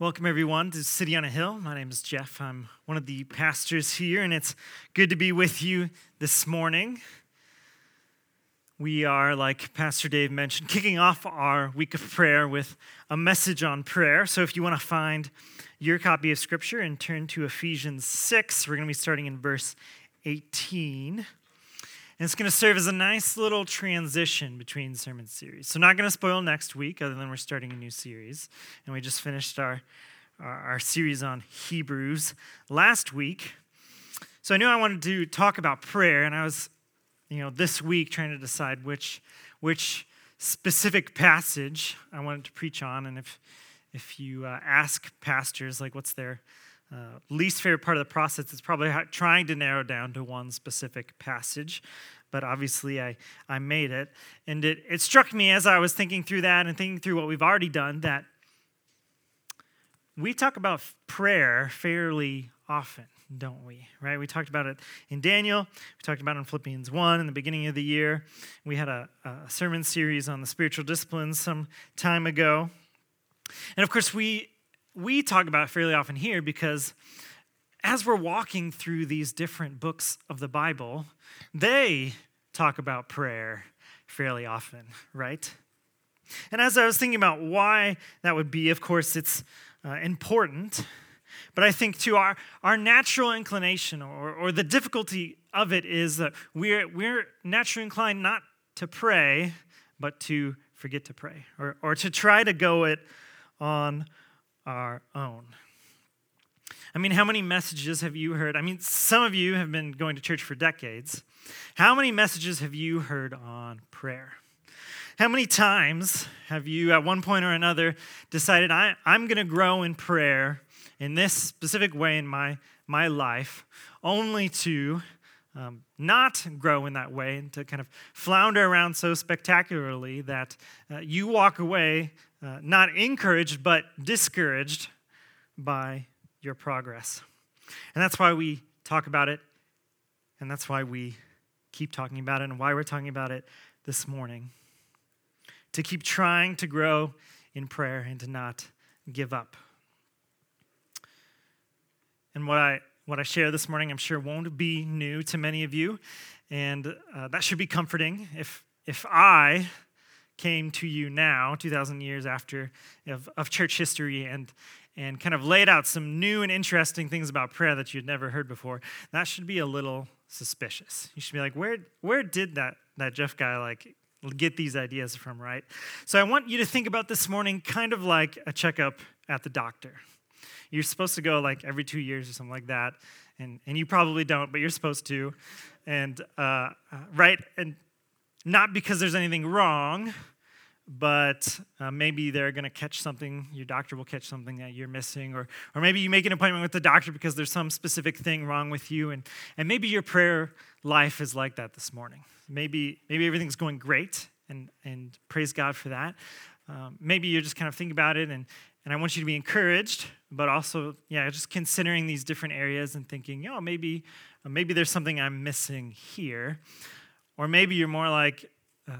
Welcome, everyone, to City on a Hill. My name is Jeff. I'm one of the pastors here, and it's good to be with you this morning. We are, like Pastor Dave mentioned, kicking off our week of prayer with a message on prayer. So if you want to find your copy of Scripture and turn to Ephesians 6, we're going to be starting in verse 18. And it's going to serve as a nice little transition between sermon series. So, not going to spoil next week, other than we're starting a new series. And we just finished our, our, our series on Hebrews last week. So, I knew I wanted to talk about prayer, and I was, you know, this week trying to decide which, which specific passage I wanted to preach on. And if, if you uh, ask pastors, like, what's their uh, least favorite part of the process is probably trying to narrow down to one specific passage, but obviously I, I made it. And it, it struck me as I was thinking through that and thinking through what we've already done that we talk about prayer fairly often, don't we? Right? We talked about it in Daniel, we talked about it in Philippians 1 in the beginning of the year. We had a, a sermon series on the spiritual disciplines some time ago. And of course, we we talk about fairly often here because as we're walking through these different books of the Bible, they talk about prayer fairly often, right? And as I was thinking about why that would be, of course, it's uh, important. But I think, too, our, our natural inclination or, or the difficulty of it is that we're, we're naturally inclined not to pray, but to forget to pray or, or to try to go it on our own. I mean, how many messages have you heard? I mean, some of you have been going to church for decades. How many messages have you heard on prayer? How many times have you, at one point or another, decided, I, am going to grow in prayer in this specific way in my, my life, only to um, not grow in that way and to kind of flounder around so spectacularly that uh, you walk away uh, not encouraged, but discouraged by your progress. And that's why we talk about it, and that's why we keep talking about it, and why we're talking about it this morning. To keep trying to grow in prayer and to not give up. And what I what I share this morning, I'm sure won't be new to many of you, and uh, that should be comforting. If if I came to you now, 2,000 years after of, of church history, and, and kind of laid out some new and interesting things about prayer that you'd never heard before, that should be a little suspicious. You should be like, where, where did that, that Jeff guy like get these ideas from, right? So I want you to think about this morning kind of like a checkup at the doctor. You're supposed to go like every two years or something like that, and, and you probably don't, but you're supposed to. And, uh, uh right? And not because there's anything wrong, but uh, maybe they're going to catch something, your doctor will catch something that you're missing, or, or maybe you make an appointment with the doctor because there's some specific thing wrong with you, and, and maybe your prayer life is like that this morning. Maybe, maybe everything's going great, and, and praise God for that. Um, maybe you're just kind of thinking about it, and, and I want you to be encouraged, but also, yeah, just considering these different areas and thinking, oh, maybe, uh, maybe there's something I'm missing here. Or maybe you're more like uh,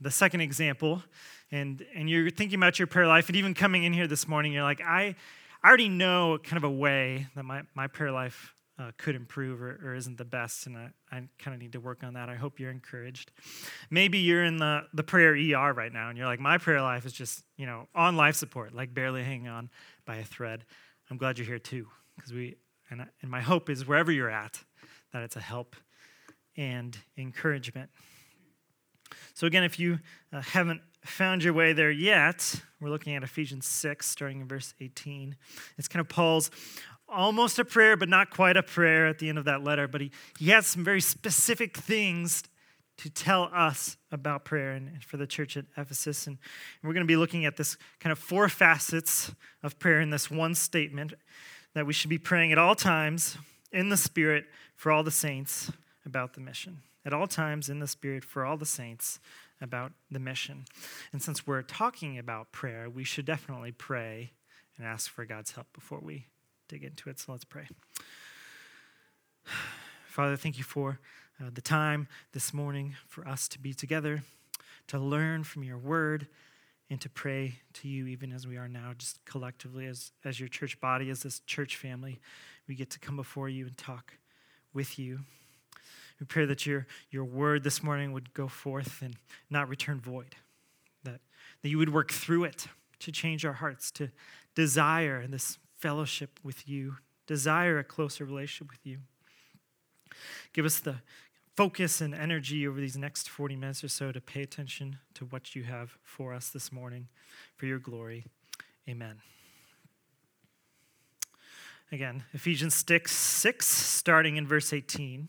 the second example, and, and you're thinking about your prayer life, and even coming in here this morning, you're like, I, I already know kind of a way that my, my prayer life uh, could improve or, or, isn't the best, and I, I kind of need to work on that. I hope you're encouraged. Maybe you're in the, the prayer ER right now, and you're like, my prayer life is just, you know, on life support, like barely hanging on by a thread. I'm glad you're here too, because we, and, and my hope is wherever you're at, that it's a help and encouragement. So, again, if you uh, haven't found your way there yet, we're looking at Ephesians 6, starting in verse 18. It's kind of Paul's almost a prayer, but not quite a prayer at the end of that letter. But he, he has some very specific things to tell us about prayer and for the church at Ephesus. And we're going to be looking at this kind of four facets of prayer in this one statement that we should be praying at all times in the Spirit for all the saints about the mission. At all times in the Spirit for all the saints about the mission. And since we're talking about prayer, we should definitely pray and ask for God's help before we dig into it. So let's pray. Father, thank you for uh, the time this morning for us to be together, to learn from your word, and to pray to you even as we are now, just collectively as, as your church body, as this church family. We get to come before you and talk with you. We pray that your, your word this morning would go forth and not return void, that, that you would work through it to change our hearts, to desire this fellowship with you, desire a closer relationship with you. Give us the focus and energy over these next 40 minutes or so to pay attention to what you have for us this morning for your glory. Amen. Again, Ephesians 6, 6 starting in verse 18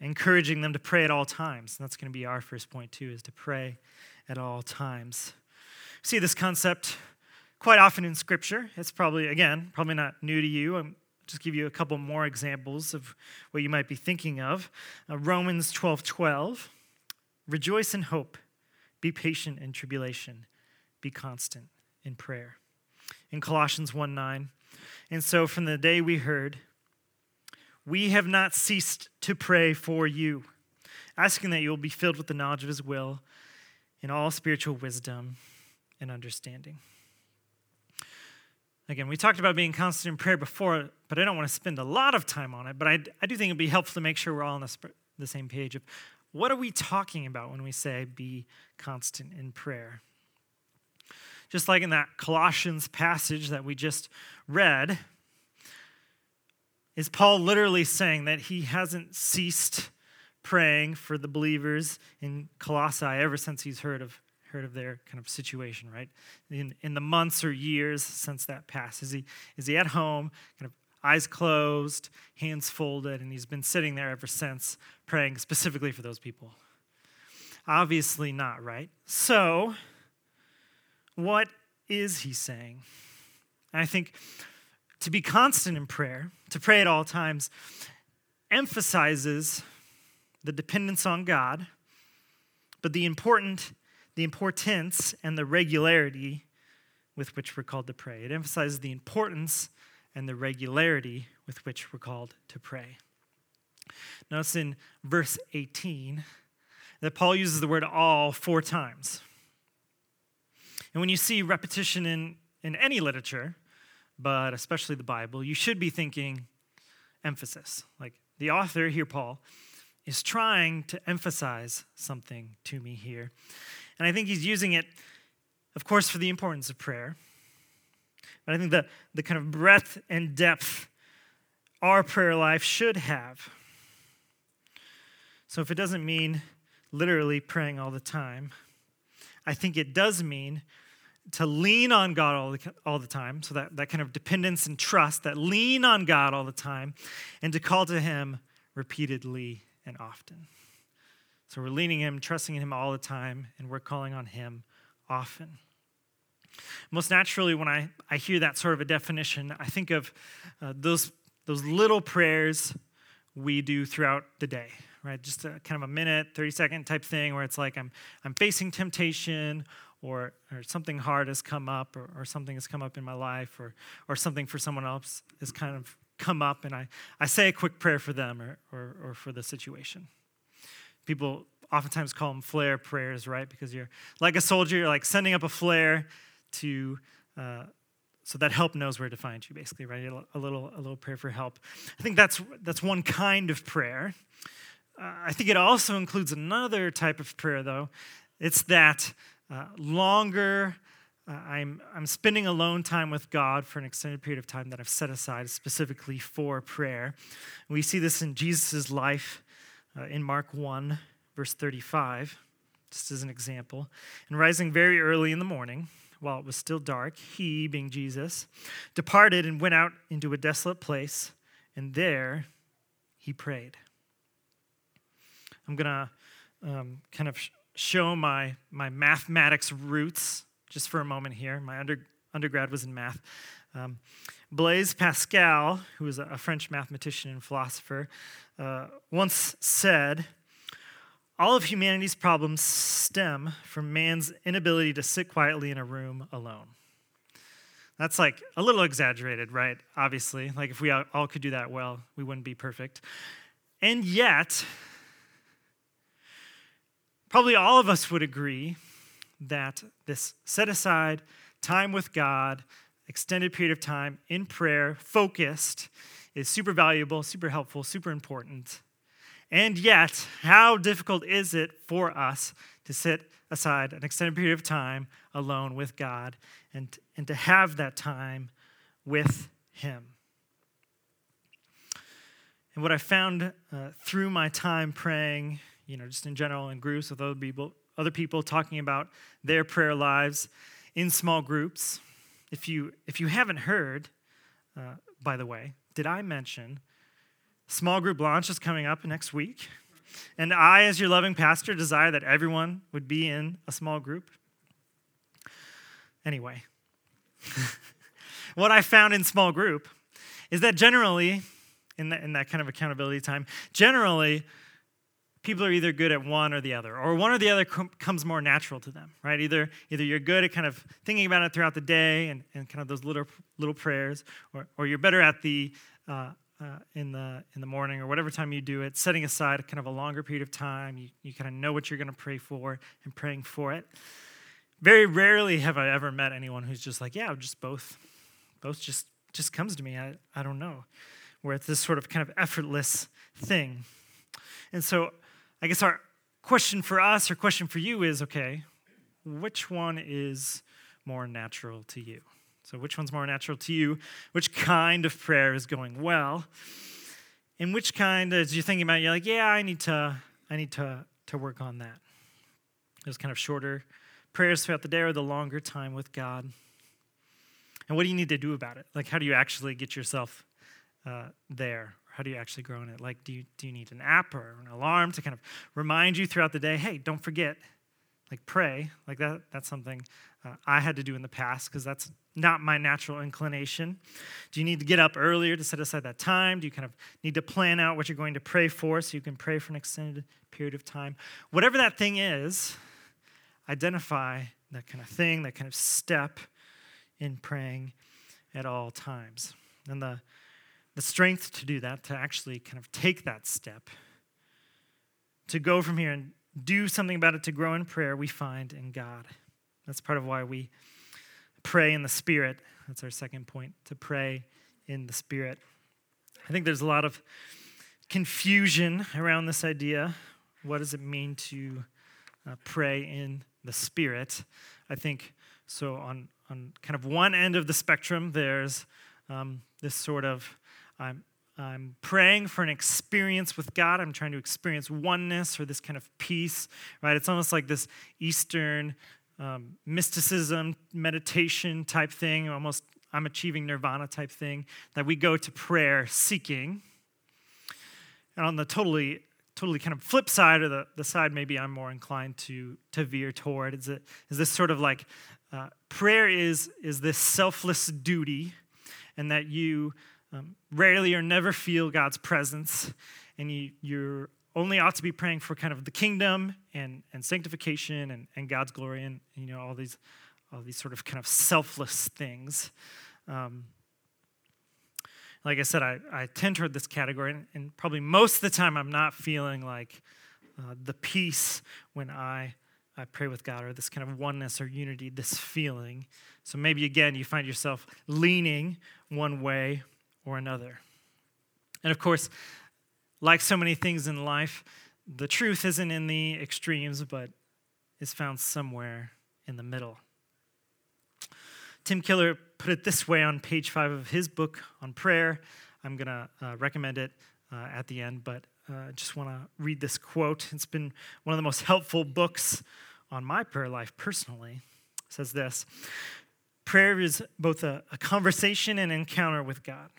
encouraging them to pray at all times. And that's going to be our first point, too, is to pray at all times. See this concept quite often in Scripture. It's probably, again, probably not new to you. I'll just give you a couple more examples of what you might be thinking of. Uh, Romans 12 12. Rejoice in hope, be patient in tribulation, be constant in prayer. In Colossians 1 9. And so from the day we heard, we have not ceased to pray for you, asking that you will be filled with the knowledge of his will in all spiritual wisdom and understanding. Again, we talked about being constant in prayer before, but I don't want to spend a lot of time on it. But I, I do think it'd be helpful to make sure we're all on the, the same page of what are we talking about when we say be constant in prayer? Just like in that Colossians passage that we just read, is Paul literally saying that he hasn't ceased praying for the believers in Colossae ever since he's heard of heard of their kind of situation, right? In in the months or years since that passed. Is he is he at home, kind of eyes closed, hands folded, and he's been sitting there ever since praying specifically for those people? Obviously not, right? So what is he saying? I think to be constant in prayer, to pray at all times, emphasizes the dependence on God, but the important the importance and the regularity with which we're called to pray. It emphasizes the importance and the regularity with which we're called to pray. Notice in verse 18 that Paul uses the word all four times. And when you see repetition in, in any literature, but especially the Bible, you should be thinking emphasis. Like the author here, Paul, is trying to emphasize something to me here. And I think he's using it, of course, for the importance of prayer. But I think the, the kind of breadth and depth our prayer life should have. So if it doesn't mean literally praying all the time, I think it does mean to lean on God all the, all the time, so that, that kind of dependence and trust, that lean on God all the time, and to call to Him repeatedly and often. So we're leaning Him, trusting in Him all the time, and we're calling on Him often. Most naturally, when I, I hear that sort of a definition, I think of uh, those, those little prayers we do throughout the day, right? Just a, kind of a minute, 30 second type thing where it's like I'm, I'm facing temptation or, or something hard has come up or, or something has come up in my life or, or something for someone else has kind of come up and I, I say a quick prayer for them or, or, or for the situation. People oftentimes call them flare prayers, right? Because you're like a soldier, you're like sending up a flare to uh, so that help knows where to find you, basically, right? A little a little prayer for help. I think that's that's one kind of prayer. Uh, I think it also includes another type of prayer, though. It's that uh, longer. Uh, I'm, I'm spending alone time with God for an extended period of time that I've set aside specifically for prayer. We see this in Jesus' life uh, in Mark 1, verse 35, just as an example. And rising very early in the morning, while it was still dark, he, being Jesus, departed and went out into a desolate place, and there he prayed. I'm going to um, kind of show my, my mathematics roots just for a moment here. My under, undergrad was in math. Um, Blaise Pascal, who was a French mathematician and philosopher, uh, once said, All of humanity's problems stem from man's inability to sit quietly in a room alone. That's like a little exaggerated, right? Obviously. Like if we all could do that well, we wouldn't be perfect. And yet, probably all of us would agree that this set aside time with God, extended period of time in prayer, focused, is super valuable, super helpful, super important. And yet, how difficult is it for us to sit aside an extended period of time alone with God and, and to have that time with Him? And what I found uh, through my time praying, you know, just in general in groups with other people, other people talking about their prayer lives in small groups. If you if you haven't heard, uh, by the way, did I mention small group launch is coming up next week? And I, as your loving pastor, desire that everyone would be in a small group. Anyway, what I found in small group is that generally, in, the, in that kind of accountability time, generally, people are either good at one or the other, or one or the other com- comes more natural to them, right? Either, either you're good at kind of thinking about it throughout the day and, and kind of those little, little prayers, or, or you're better at the, uh, uh, in, the, in the morning or whatever time you do it, setting aside kind of a longer period of time. You, you kind of know what you're going to pray for and praying for it. Very rarely have I ever met anyone who's just like, yeah, just both. Both just, just comes to me. I, I don't know. Where it's this sort of kind of effortless thing. And so I guess our question for us or question for you is okay, which one is more natural to you? So, which one's more natural to you? Which kind of prayer is going well? And which kind, as you're thinking about, it, you're like, yeah, I need to, I need to, to work on that. Those kind of shorter prayers throughout the day or the longer time with God. And what do you need to do about it? Like, how do you actually get yourself uh, there? How do you actually grow in it? Like, do you, do you need an app or an alarm to kind of remind you throughout the day, hey, don't forget, like pray. Like that, that's something uh, I had to do in the past because that's not my natural inclination. Do you need to get up earlier to set aside that time? Do you kind of need to plan out what you're going to pray for so you can pray for an extended period of time? Whatever that thing is, identify that kind of thing, that kind of step in praying at all times. And the the strength to do that, to actually kind of take that step, to go from here and do something about it, to grow in prayer, we find in God. That's part of why we pray in the Spirit. That's our second point, to pray in the Spirit. I think there's a lot of confusion around this idea. What does it mean to uh, pray in the Spirit? I think so. On on kind of one end of the spectrum, there's um, this sort of I'm, I'm praying for an experience with God. I'm trying to experience oneness or this kind of peace, right? It's almost like this Eastern um, mysticism, meditation type thing, almost I'm achieving nirvana type thing that we go to prayer seeking. And on the totally, totally kind of flip side, or the, the side maybe I'm more inclined to, to veer toward, is, it, is this sort of like uh, prayer is, is this selfless duty, and that you um, rarely or never feel God's presence, and you you only ought to be praying for kind of the kingdom and, and sanctification and, and God's glory and you know all these all these sort of kind of selfless things. Um, like I said, I, I tend toward this category, and, and, probably most of the time I'm not feeling like uh, the peace when I I pray with God or this kind of oneness or unity, this feeling. So maybe again you find yourself leaning one way or another. And of course, like so many things in life, the truth isn't in the extremes, but is found somewhere in the middle. Tim Keller put it this way on page five of his book on prayer. I'm going to uh, recommend it uh, at the end, but uh, I uh, just want to read this quote. It's been one of the most helpful books on my prayer life personally. It says this Prayer is both a, a conversation and encounter with God.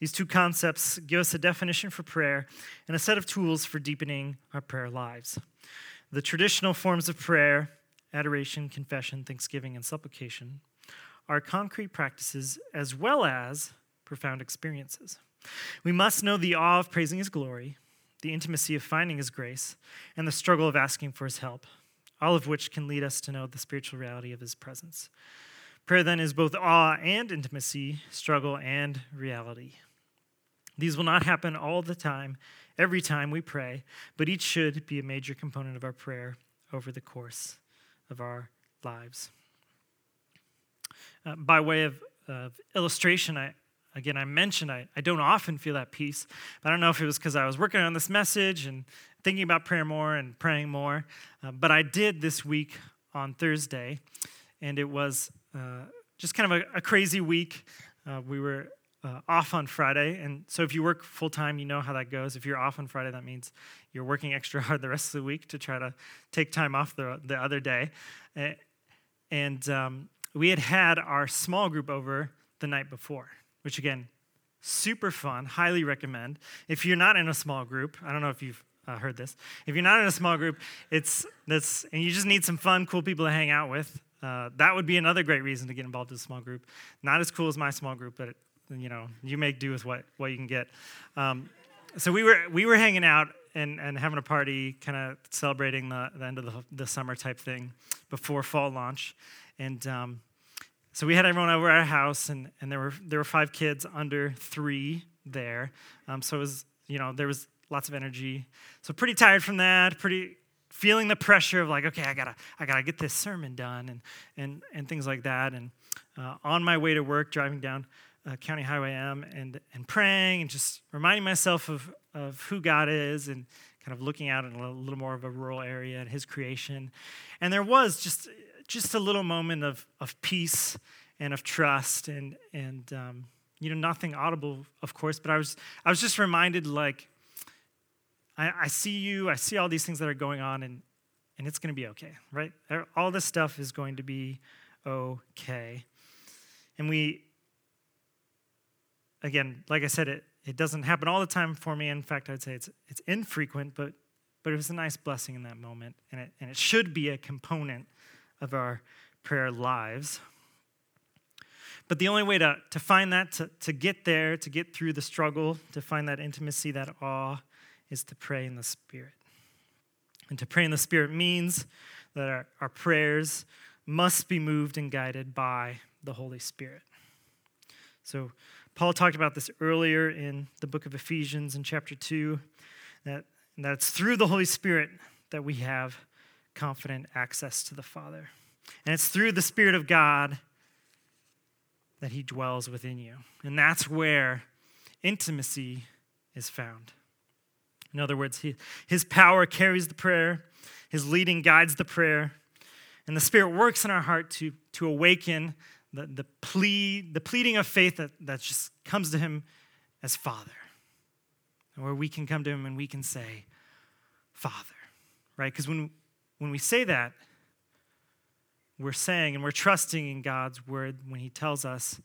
These two concepts give us a definition for prayer and a set of tools for deepening our prayer lives. The traditional forms of prayer adoration, confession, thanksgiving, and supplication are concrete practices as well as profound experiences. We must know the awe of praising His glory, the intimacy of finding His grace, and the struggle of asking for His help, all of which can lead us to know the spiritual reality of His presence. Prayer then is both awe and intimacy, struggle and reality. These will not happen all the time, every time we pray, but each should be a major component of our prayer over the course of our lives. Uh, by way of, of illustration, I, again, I mentioned I, I don't often feel that peace. I don't know if it was because I was working on this message and thinking about prayer more and praying more. Uh, but I did this week on Thursday, and it was uh, just kind of a, a crazy week. Uh, we were uh, off on Friday, and so if you work full time, you know how that goes. If you're off on Friday, that means you're working extra hard the rest of the week to try to take time off the, the other day. And um, we had had our small group over the night before which again, super fun, highly recommend. If you're not in a small group, I don't know if you've uh, heard this. If you're not in a small group, it's that's and you just need some fun, cool people to hang out with. Uh, that would be another great reason to get involved in a small group. Not as cool as my small group, but you know you make do with what what you can get. Um, so we were we were hanging out and, and having a party, kind of celebrating the, the end of the, the summer type thing before fall launch, and um, so we had everyone over at our house, and, and there, were, there were five kids under three there. Um, so it was, you know, there was lots of energy. So pretty tired from that, pretty feeling the pressure of like, okay, I gotta, I gotta get this sermon done and, and, and things like that. And uh, on my way to work, driving down uh, County Highway M and, and praying and just reminding myself of, of who God is and kind of looking out in a little more of a rural area and his creation. And there was just just a little moment of, of peace and of trust and, and um, you know, nothing audible, of course, but I was, I was just reminded like, I, I see you, I see all these things that are going on, and, and it's going to be okay, right? All this stuff is going to be okay. And we, again, like I said, it, it doesn't happen all the time for me. In fact, I'd say it's, it's infrequent, but, but it was a nice blessing in that moment, and it, and it should be a component of our prayer lives. But the only way to, to find that, to, to get there, to get through the struggle, to find that intimacy, that awe, is to pray in the Spirit. And to pray in the Spirit means that our, our prayers must be moved and guided by the Holy Spirit. So, Paul talked about this earlier in the book of Ephesians in chapter 2, that, that it's through the Holy Spirit that we have confident access to the Father. And it's through the Spirit of God that He dwells within you. And that's where intimacy is found. In other words, he, His power carries the prayer, His leading guides the prayer, and the Spirit works in our heart to, to awaken the, the, plea, the pleading of faith that, that just comes to Him as Father. Where we can come to Him and we can say, Father, right? Because when, when we say that, we're saying and we're trusting in God's word when He tells us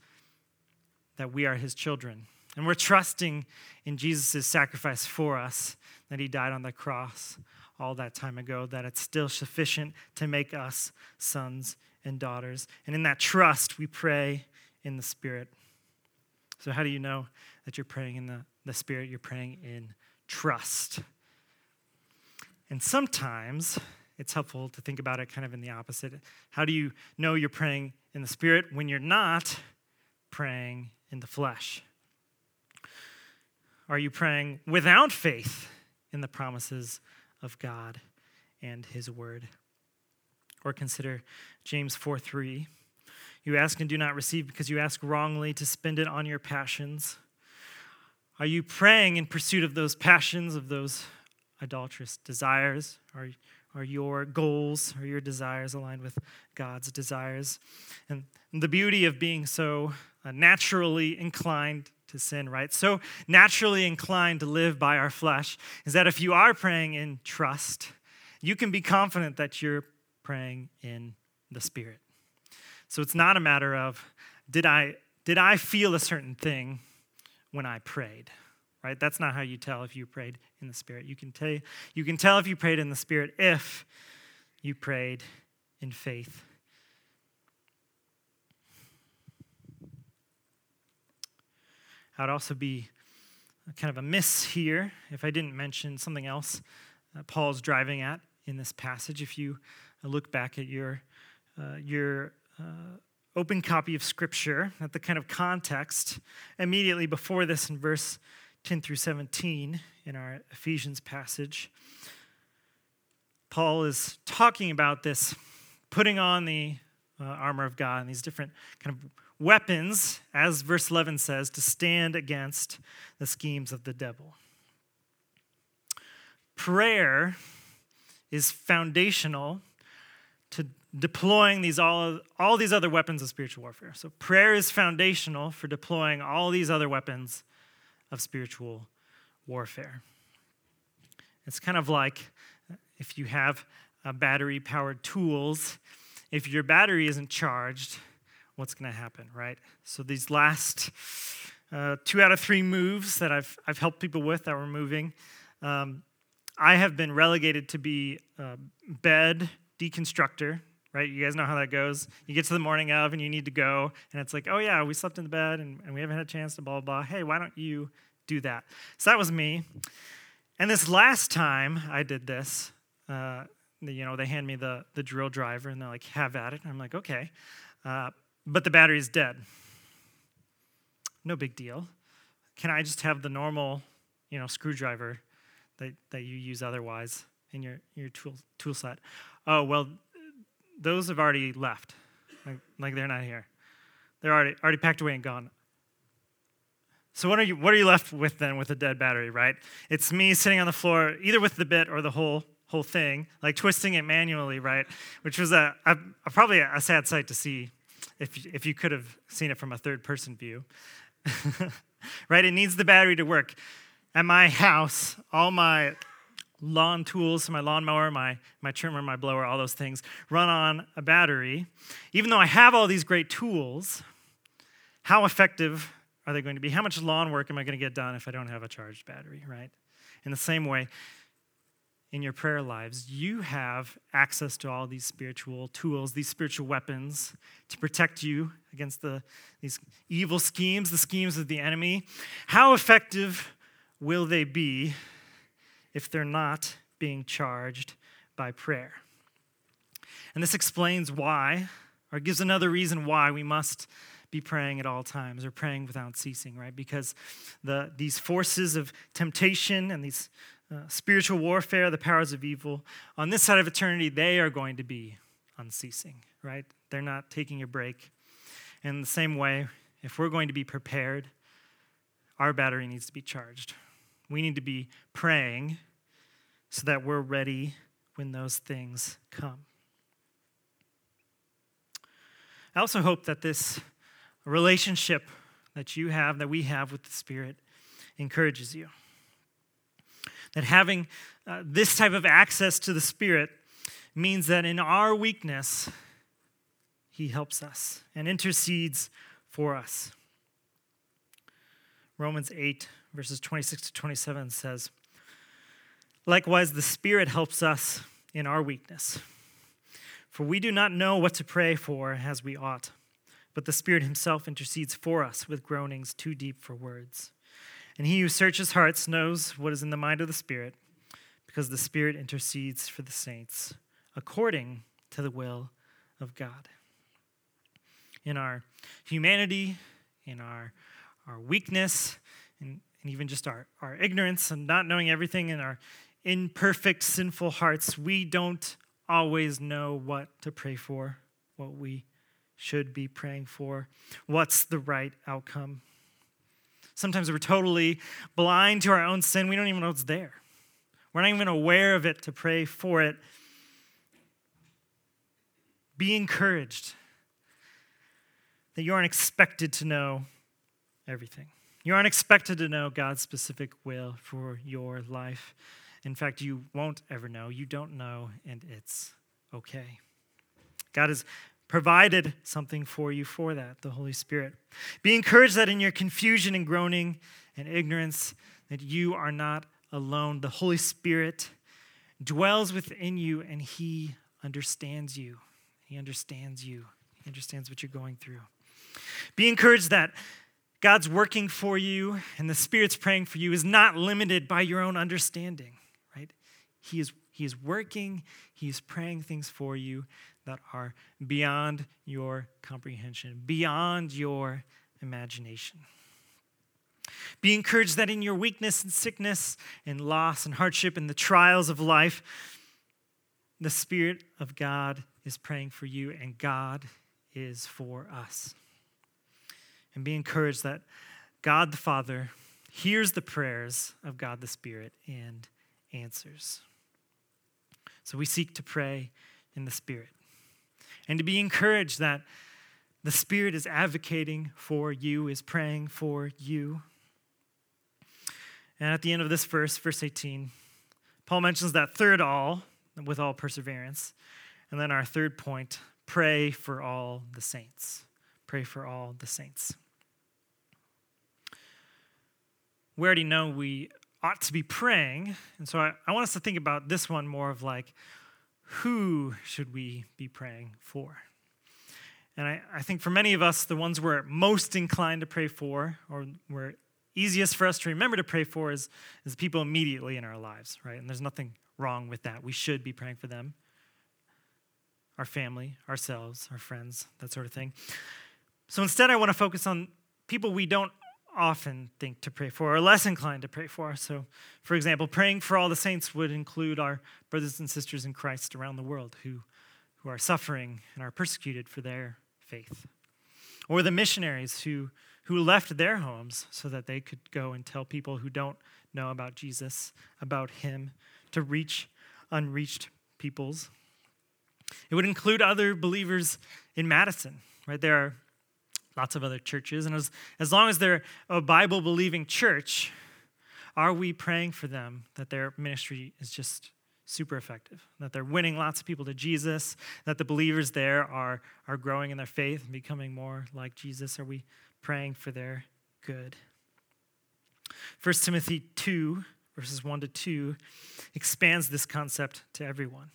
that we are His children. And we're trusting in Jesus' sacrifice for us, that He died on the cross all that time ago, that it's still sufficient to make us sons and daughters. And in that trust, we pray in the Spirit. So, how do you know that you're praying in the, the Spirit? You're praying in trust. And sometimes it's helpful to think about it kind of in the opposite. How do you know you're praying in the Spirit when you're not praying in the flesh? Are you praying without faith in the promises of God and His Word? Or consider James 4 3. You ask and do not receive because you ask wrongly to spend it on your passions. Are you praying in pursuit of those passions, of those idolatrous desires? Are, are your goals or your desires aligned with God's desires? And the beauty of being so Uh, naturally inclined to sin, right? So naturally inclined to live by our flesh is that if you are praying in trust, you can be confident that you're praying in the Spirit. So it's not a matter of did I did I feel a certain thing when I prayed? right? That's not how you tell if you prayed in the Spirit. You can tell, you can tell if you prayed in the Spirit if you prayed in faith. I'd also be kind of a miss here if I didn't mention something else Paul's driving at in this passage. If you look back at your, uh, your uh, open copy of Scripture, at the kind of context immediately before this in verse 10 through 17 in our Ephesians passage, Paul is talking about this putting on the uh, armor of God and these different kind of weapons, as verse 11 says, to stand against the schemes of the devil. Prayer is foundational to deploying these all, all these other weapons of spiritual warfare. So prayer is foundational for deploying all these other weapons of spiritual warfare. It's kind of like if you have battery powered tools, if your battery isn't charged, what's going to happen, right? So these last uh, two out of three moves that I've, I've helped people with that were moving, um, I have been relegated to be a bed deconstructor, right? You guys know how that goes. You get to the morning of and you need to go, and it's like, oh yeah, we slept in the bed and, and we haven't had a chance to blah, blah, blah. Hey, why don't you do that? So that was me. And this last time I did this, uh, you know, they hand me the, the drill driver and they're like, have at it. And I'm like, okay. Uh, but the battery's dead. No big deal. Can I just have the normal, you know, screwdriver that, that you use otherwise in your, your tool, tool set? Oh, well, those have already left. Like, like they're not here. They're already, already packed away and gone. So what are you what are you left with then with a dead battery, right? It's me sitting on the floor either with the bit or the whole whole thing, like twisting it manually, right? Which was a, a, a probably a sad sight to see if if you could have seen it from a third person view. right? It needs the battery to work. At my house, all my lawn tools, my lawnmower, my, my trimmer, my blower, all those things run on a battery. Even though I have all these great tools, how effective are they going to be? How much lawn work am I going to get done if I don't have a charged battery, right? In the same way, in your prayer lives, you have access to all these spiritual tools, these spiritual weapons to protect you against the, these evil schemes, the schemes of the enemy. How effective will they be if they're not being charged by prayer? And this explains why, or gives another reason why we must be praying at all times or praying without ceasing, right? Because the, these forces of temptation and these uh, spiritual warfare, the powers of evil, on this side of eternity, they are going to be unceasing, right? They're not taking a break. And in the same way, if we're going to be prepared, our battery needs to be charged. We need to be praying so that we're ready when those things come. I also hope that this relationship that you have, that we have with the Spirit, encourages you that having uh, this type of access to the Spirit means that in our weakness, He helps us and intercedes for us. Romans 8, verses 26 to 27 says, Likewise, the Spirit helps us in our weakness. For we do not know what to pray for as we ought, but the Spirit Himself intercedes for us with groanings too deep for words. And he who searches hearts knows what is in the mind of the Spirit, because the Spirit intercedes for the saints according to the will of God. In our humanity, in our, our weakness, and, and even just our, our ignorance and not knowing everything in our imperfect, sinful hearts, we don't always know what to pray for, what we should be praying for, what's the right outcome. Sometimes we're totally blind to our own sin. We don't even know it's there. We're not even aware of it to pray for it. Be encouraged that you aren't expected to know everything. You aren't expected to know God's specific will for your life. In fact, you won't ever know. You don't know, and it's okay. God is provided something for you for that, the Holy Spirit. Be encouraged that in your confusion and groaning and ignorance, that you are not alone. The Holy Spirit dwells within you and he understands you He understands you, He understands what you're going through. Be encouraged that God's working for you and the Spirit's praying for you is not limited by your own understanding, right? He is, he is working, He is praying things for you that are beyond your comprehension, beyond your imagination. Be encouraged that in your weakness and sickness and loss and hardship and the trials of life, the Spirit of God is praying for you and God is for us. And be encouraged that God the Father hears the prayers of God the Spirit and answers. So we seek to pray in the Spirit. And to be encouraged that the Spirit is advocating for you, is praying for you. And at the end of this verse, verse 18, Paul mentions that third all, with all perseverance. And then our third point pray for all the saints. Pray for all the saints. We already know we ought to be praying. And so I, I want us to think about this one more of like, who should we be praying for? And I, I think for many of us, the ones we're most inclined to pray for, or we're easiest for us to remember to pray for, is, is people immediately in our lives, right? And there's nothing wrong with that. We should be praying for them our family, ourselves, our friends, that sort of thing. So instead, I want to focus on people we don't often think to pray for or less inclined to pray for. So, for example, praying for all the saints would include our brothers and sisters in Christ around the world who, who are suffering and are persecuted for their faith. Or the missionaries who, who left their homes so that they could go and tell people who don't know about Jesus, about Him, to reach unreached peoples. It would include other believers in Madison, right? There are lots of other churches. And as, as long as they're a Bible believing church, are we praying for them that their ministry is just super effective, that they're winning lots of people to Jesus, that the believers there are, are growing in their faith and becoming more like Jesus? Are we praying for their good? 1 Timothy 2, verses 1 to 2, expands this concept to everyone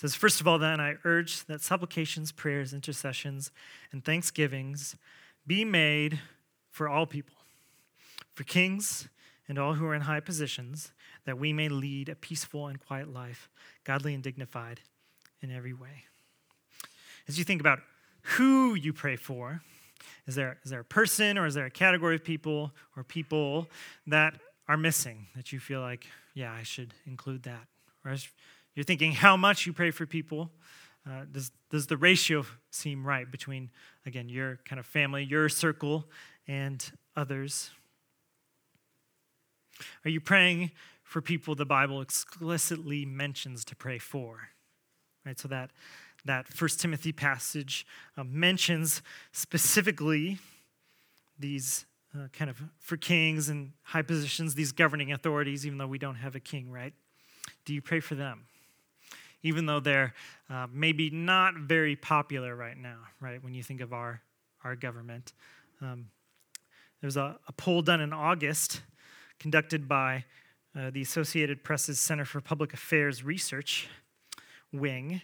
says, First of all, then, I urge that supplications, prayers, intercessions, and thanksgivings be made for all people, for kings and all who are in high positions, that we may lead a peaceful and quiet life, godly and dignified in every way. As you think about who you pray for, is there, is there a person or is there a category of people or people that are missing that you feel like, yeah, I should include that? Or you're thinking how much you pray for people. Uh, does, does the ratio seem right between, again, your kind of family, your circle, and others? Are you praying for people the Bible explicitly mentions to pray for? Right, so that that First Timothy passage uh, mentions specifically these uh, kind of for kings and high positions, these governing authorities, even though we don't have a king, right? Do you pray for them? Even though they're uh, maybe not very popular right now, right? When you think of our, our government. Um, there was a, a, poll done in August conducted by uh, the Associated Press's Center for Public Affairs Research wing.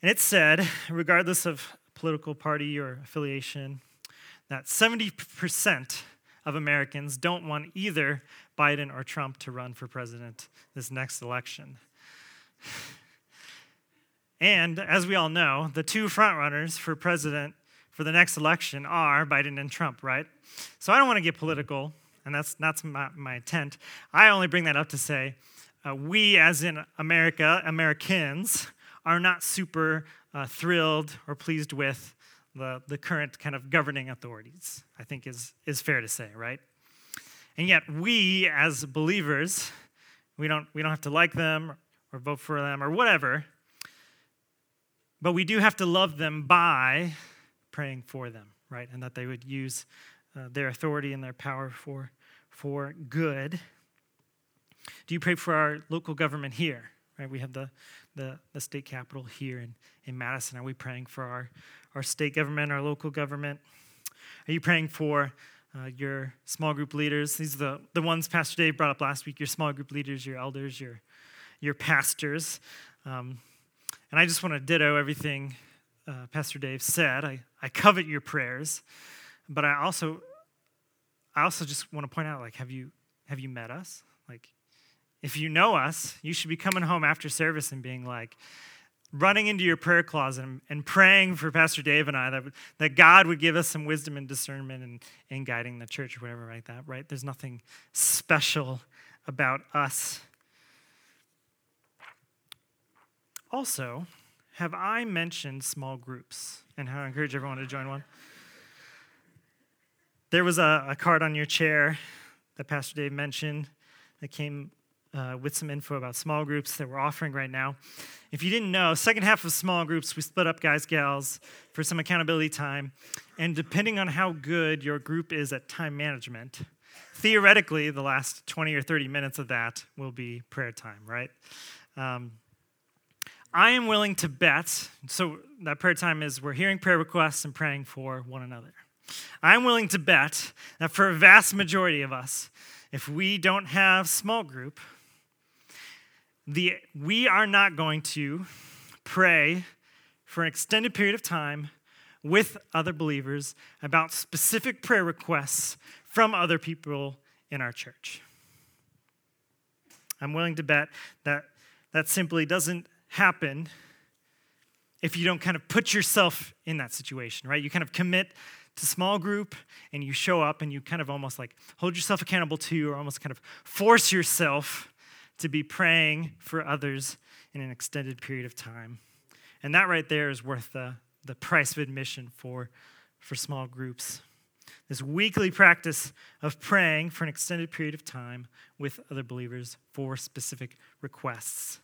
And it said, regardless of political party or affiliation, that 70% of Americans don't want either Biden or Trump to run for president this next election. And as we all know, the two frontrunners for president for the next election are Biden and Trump, right? So I don't want to get political, and that's, that's my, my intent. I only bring that up to say uh, we, as in America, Americans, are not super uh, thrilled or pleased with the, the current kind of governing authorities, I think is, is fair to say, right? And yet, we as believers, we don't, we don't have to like them or vote for them or whatever. But we do have to love them by praying for them, right? And that they would use uh, their authority and their power for, for good. Do you pray for our local government here? Right? We have the, the, the state capital here in, in Madison. Are we praying for our, our state government, our local government? Are you praying for uh, your small group leaders? These are the, the ones Pastor Dave brought up last week your small group leaders, your elders, your your pastors. Um, And I just want to ditto everything uh, Pastor Dave said. I, I covet your prayers, but I also I also just want to point out like have you have you met us? Like if you know us, you should be coming home after service and being like running into your prayer closet and, and praying for Pastor Dave and I that, that God would give us some wisdom and discernment in, in guiding the church or whatever like that, right? There's nothing special about us. Also, have I mentioned small groups and how I encourage everyone to join one? There was a, a card on your chair that Pastor Dave mentioned that came uh, with some info about small groups that we're offering right now. If you didn't know, second half of small groups, we split up guys, gals for some accountability time. And depending on how good your group is at time management, theoretically, the last 20 or 30 minutes of that will be prayer time, right? Um, I am willing to bet, so that prayer time is we're hearing prayer requests and praying for one another. I'm willing to bet that for a vast majority of us, if we don't have small group, the, we are not going to pray for an extended period of time with other believers about specific prayer requests from other people in our church. I'm willing to bet that that simply doesn't happen if you don't kind of put yourself in that situation, right? You kind of commit to small group and you show up and you kind of almost like hold yourself accountable to or almost kind of force yourself to be praying for others in an extended period of time. And that right there is worth the, the price of admission for, for small groups. This weekly practice of praying for an extended period of time with other believers for specific requests.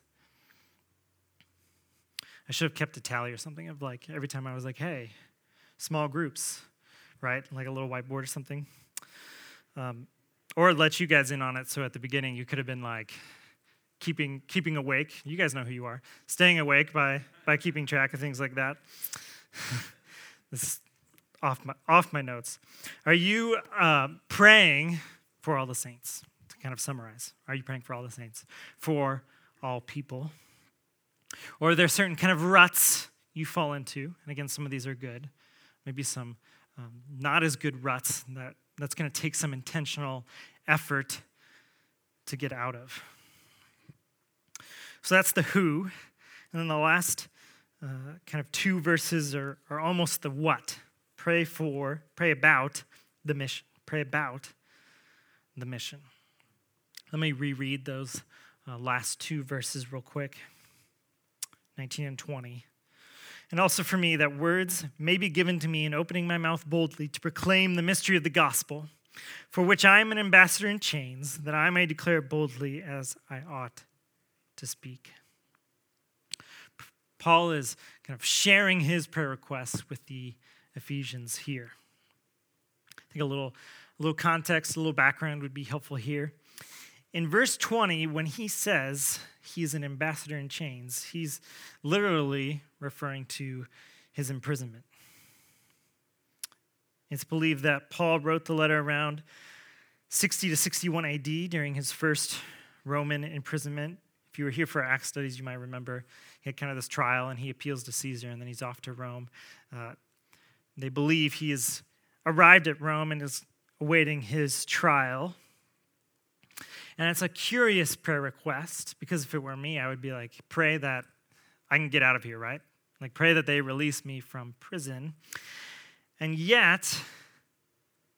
I should have kept a tally or something of like every time I was like, hey, small groups, right? Like a little whiteboard or something. Um, or let you guys in on it. So at the beginning, you could have been like, keeping, keeping awake. You guys know who you are. Staying awake by, by keeping track of things like that. this is off my, off my notes. Are you uh, praying for all the saints? To kind of summarize, are you praying for all the saints? For all people? Or there are certain kind of ruts you fall into? And again, some of these are good. Maybe some um, not as good ruts that, that's going to take some intentional effort to get out of. So that's the who. And then the last uh, kind of two verses are, are almost the what. Pray for, pray about the mission. Pray about the mission. Let me reread those uh, last two verses real quick 19 and 20. And also for me, that words may be given to me in opening my mouth boldly to proclaim the mystery of the gospel, for which I am an ambassador in chains, that I may declare boldly as I ought to speak. Paul is kind of sharing his prayer requests with the Ephesians here. I think a little, a little context, a little background would be helpful here. In verse 20, when he says he's an ambassador in chains, he's literally referring to his imprisonment. It's believed that Paul wrote the letter around 60 to 61 AD during his first Roman imprisonment if you were here for Acts studies, you might remember he had kind of this trial and he appeals to Caesar and then he's off to Rome. Uh, they believe he has arrived at Rome and is awaiting his trial. And it's a curious prayer request because if it were me, I would be like, pray that I can get out of here, right? Like, pray that they release me from prison. And yet,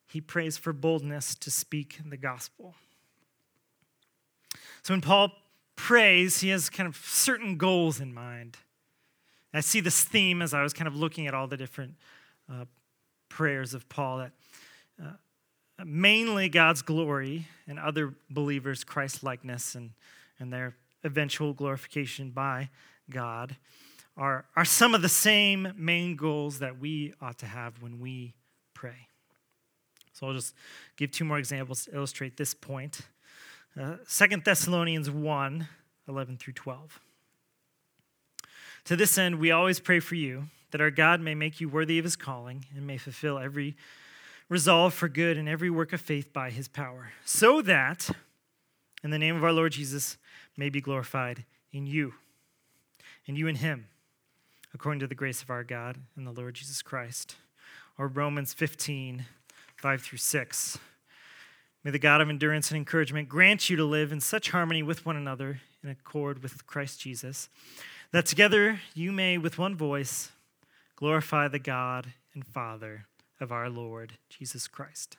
he prays for boldness to speak the gospel. So when Paul prays, he has kind of certain goals in mind. I see this theme as I was kind of looking at all the different uh, prayers of Paul that uh, mainly God's glory and other believers' Christ likeness and, and their eventual glorification by God are, are some of the same main goals that we ought to have when we pray. So I'll just give two more examples to illustrate this point. Uh, Second Thessalonians 1 11 through 12. To this end, we always pray for you, that our God may make you worthy of his calling and may fulfill every resolve for good in every work of faith by his power, so that, in the name of our Lord Jesus, may be glorified in you, and you in him, according to the grace of our God and the Lord Jesus Christ. Or Romans 15, 5 through 6. May the God of endurance and encouragement grant you to live in such harmony with one another in accord with Christ Jesus, that together you may, with one voice, glorify the God and Father of our Lord Jesus Christ.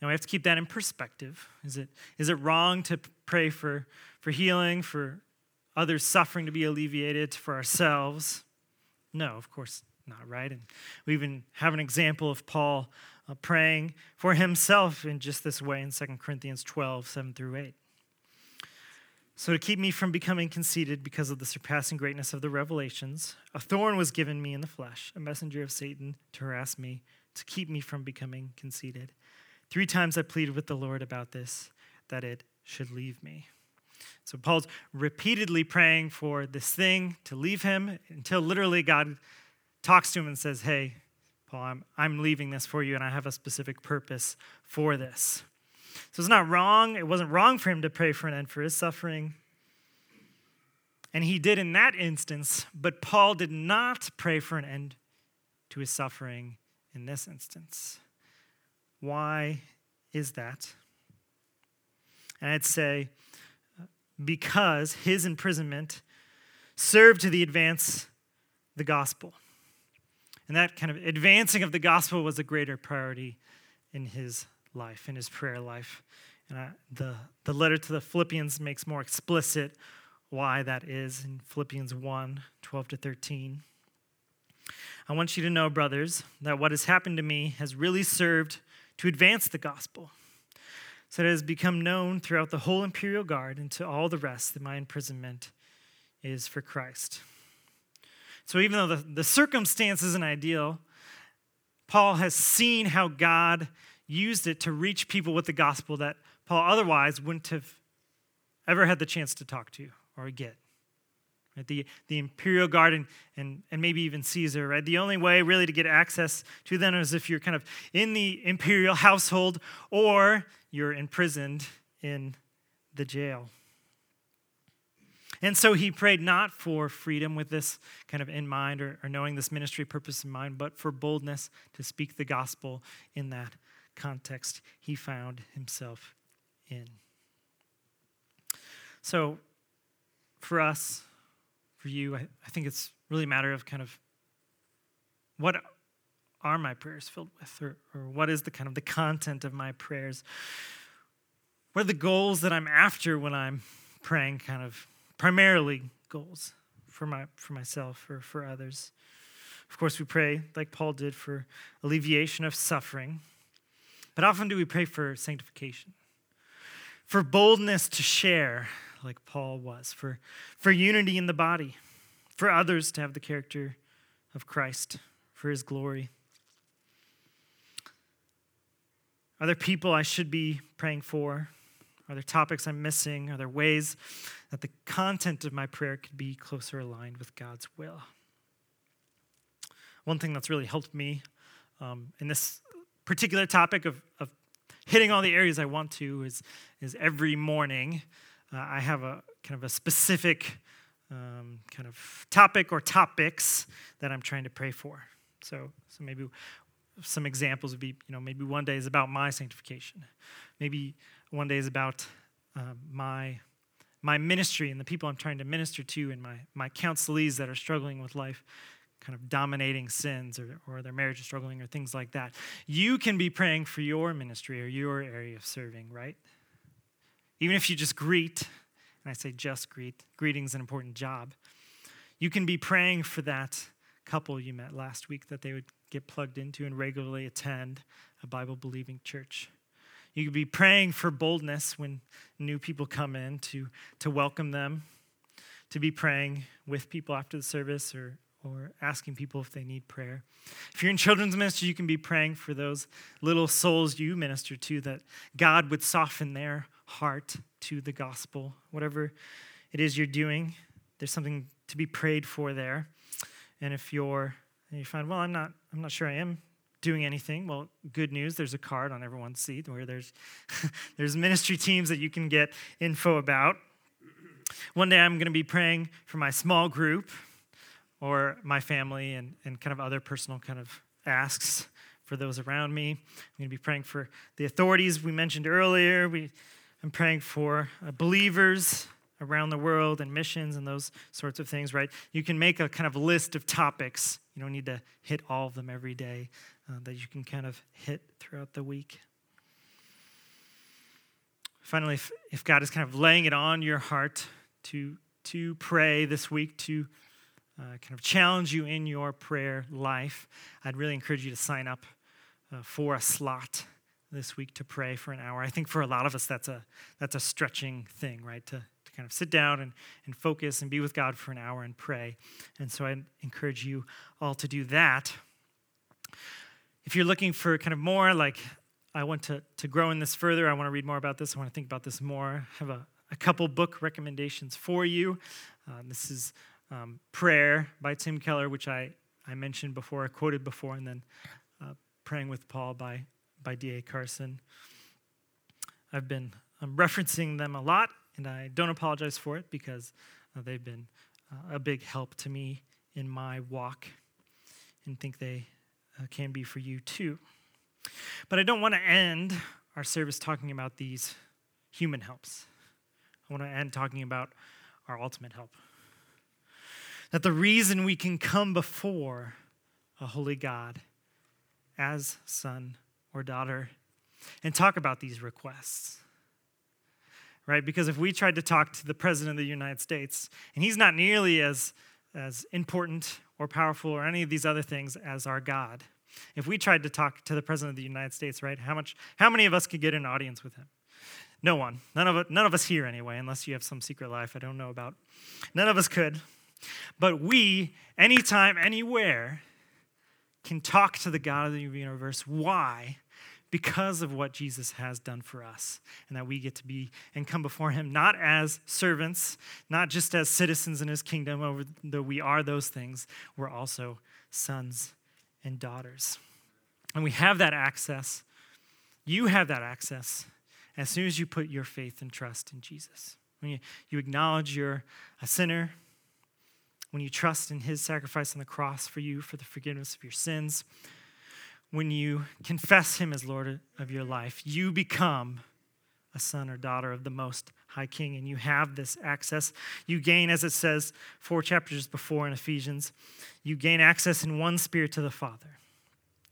Now we have to keep that in perspective. Is it, is it wrong to pray for, for healing, for others' suffering to be alleviated, for ourselves? No, of course not, right? And we even have an example of Paul uh, praying for himself in just this way in 2 Corinthians 12, 7 through 8. So, to keep me from becoming conceited because of the surpassing greatness of the revelations, a thorn was given me in the flesh, a messenger of Satan to harass me, to keep me from becoming conceited. Three times I pleaded with the Lord about this, that it should leave me. So, Paul's repeatedly praying for this thing to leave him until literally God talks to him and says, Hey, Paul, I'm, I'm leaving this for you, and I have a specific purpose for this. So it's not wrong. It wasn't wrong for him to pray for an end for his suffering. And he did in that instance, but Paul did not pray for an end to his suffering in this instance. Why is that? And I'd say because his imprisonment served to the advance the gospel. And that kind of advancing of the gospel was a greater priority in his life, in his prayer life. And I, the, the letter to the Philippians makes more explicit why that is in Philippians 1 12 to 13. I want you to know, brothers, that what has happened to me has really served to advance the gospel. So it has become known throughout the whole imperial guard and to all the rest that my imprisonment is for Christ. So even though the, the circumstance isn't ideal, Paul has seen how God used it to reach people with the gospel that Paul otherwise wouldn't have ever had the chance to talk to or get. Right? The, the imperial guard and, and, and maybe even Caesar, right? The only way really to get access to them is if you're kind of in the imperial household or you're imprisoned in the jail. And so he prayed not for freedom with this kind of in mind or, or knowing this ministry purpose in mind, but for boldness to speak the gospel in that context he found himself in. So, for us, for you, I, I think it's really a matter of kind of what are my prayers filled with, or, or what is the kind of the content of my prayers? What are the goals that I'm after when I'm praying, kind of primarily goals for, my, for myself or for others. Of course, we pray, like Paul did, for alleviation of suffering. But often do we pray for sanctification, for boldness to share, like Paul was, for, for unity in the body, for others to have the character of Christ, for his glory. Are there people I should be praying for? Are there topics I'm missing? Are there ways that the content of my prayer could be closer aligned with God's will? One thing that's really helped me um, in this particular topic of, of hitting all the areas I want to is, is every morning uh, I have a kind of a specific um, kind of topic or topics that I'm trying to pray for. So, so maybe some examples would be, you know, maybe one day is about my sanctification. Maybe one day is about uh, my my ministry and the people I'm trying to minister to and my, my counselees that are struggling with life, kind of dominating sins or, or their marriage is struggling or things like that. You can be praying for your ministry or your area of serving, right? Even if you just greet, and I say just greet, greeting's an important job. You can be praying for that couple you met last week that they would get plugged into and regularly attend a Bible believing church. You could be praying for boldness when new people come in to, to welcome them, to be praying with people after the service or, or asking people if they need prayer. If you're in children's ministry, you can be praying for those little souls you minister to that God would soften their heart to the gospel. Whatever it is you're doing, there's something to be prayed for there. And if you're and you find, well, I'm not, I'm not sure I am doing anything, well, good news, there's a card on everyone's seat where there's, there's ministry teams that you can get info about. One day I'm going to be praying for my small group. Or my family and, and kind of other personal kind of asks for those around me. I'm going to be praying for the authorities we mentioned earlier. We, I'm praying for uh, believers around the world and missions and those sorts of things, right? You can make a kind of list of topics. You don't need to hit all of them every day uh, that you can kind of hit throughout the week. Finally, if, if God is kind of laying it on your heart to, to pray this week, to uh, kind of challenge you in your prayer life, I'd really encourage you to sign up uh, for a slot this week to pray for an hour. I think for a lot of us, that's a, that's a stretching thing, right? To, to kind of sit down and, and focus and be with God for an hour and pray. And so I encourage you all to do that. If you're looking for kind of more, like I want to, to grow in this further, I want to read more about this, I want to think about this more, I have a, a couple book recommendations for you. Uh, this is um, Prayer by Tim Keller, which I, I mentioned before, I quoted before, and then uh, Praying with Paul by, by D.A. Carson. I've been um, referencing them a lot, and I don't apologize for it because uh, they've been uh, a big help to me in my walk and think they uh, can be for you too. But I don't want to end our service talking about these human helps. I want to end talking about our ultimate help. That the reason we can come before a holy God as son or daughter and talk about these requests. Right? Because if we tried to talk to the President of the United States, and he's not nearly as, as important or powerful or any of these other things as our God, if we tried to talk to the President of the United States, right, how, much, how many of us could get an audience with him? No one. None of, none of us here, anyway, unless you have some secret life I don't know about. None of us could. But we, anytime, anywhere, can talk to the God of the universe. Why? Because of what Jesus has done for us, and that we get to be and come before Him not as servants, not just as citizens in His kingdom, though we are those things, we're also sons and daughters. And we have that access. You have that access as soon as you put your faith and trust in Jesus. When you, you acknowledge you're a sinner, when you trust in his sacrifice on the cross for you for the forgiveness of your sins, when you confess him as Lord of your life, you become a son or daughter of the Most High King, and you have this access. You gain, as it says four chapters before in Ephesians, you gain access in one spirit to the Father.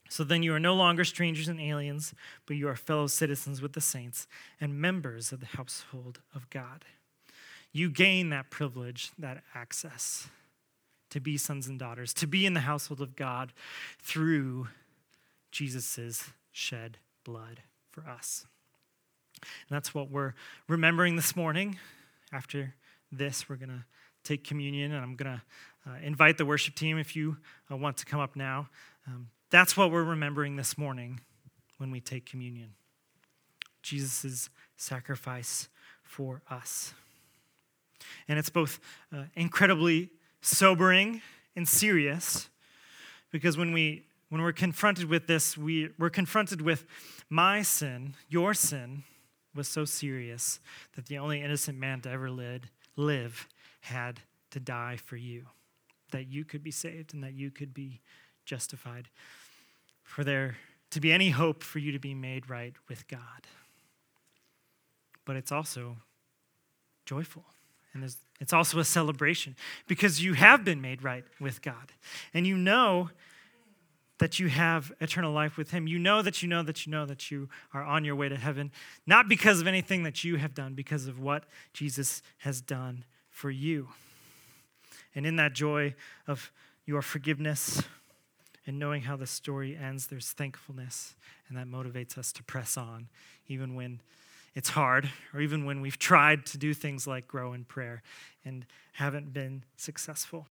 So then you are no longer strangers and aliens, but you are fellow citizens with the saints and members of the household of God. You gain that privilege, that access to be sons and daughters, to be in the household of God through Jesus' shed blood for us. And that's what we're remembering this morning. After this, we're going to take communion, and I'm going to uh, invite the worship team if you uh, want to come up now. Um, that's what we're remembering this morning when we take communion Jesus' sacrifice for us. And it's both uh, incredibly sobering and serious because when we when we're confronted with this we, we're confronted with my sin your sin was so serious that the only innocent man to ever live, live had to die for you. That you could be saved and that you could be justified. For there to be any hope for you to be made right with god. But it's also joyful and it's also a celebration because you have been made right with God. And you know that you have eternal life with Him. You know that you know that you know that you are on your way to heaven, not because of anything that you have done, because of what Jesus has done for you. And in that joy of your forgiveness and knowing how the story ends, there's thankfulness, and that motivates us to press on, even when it's hard, or even when we've tried to do things like grow in prayer and haven't been successful.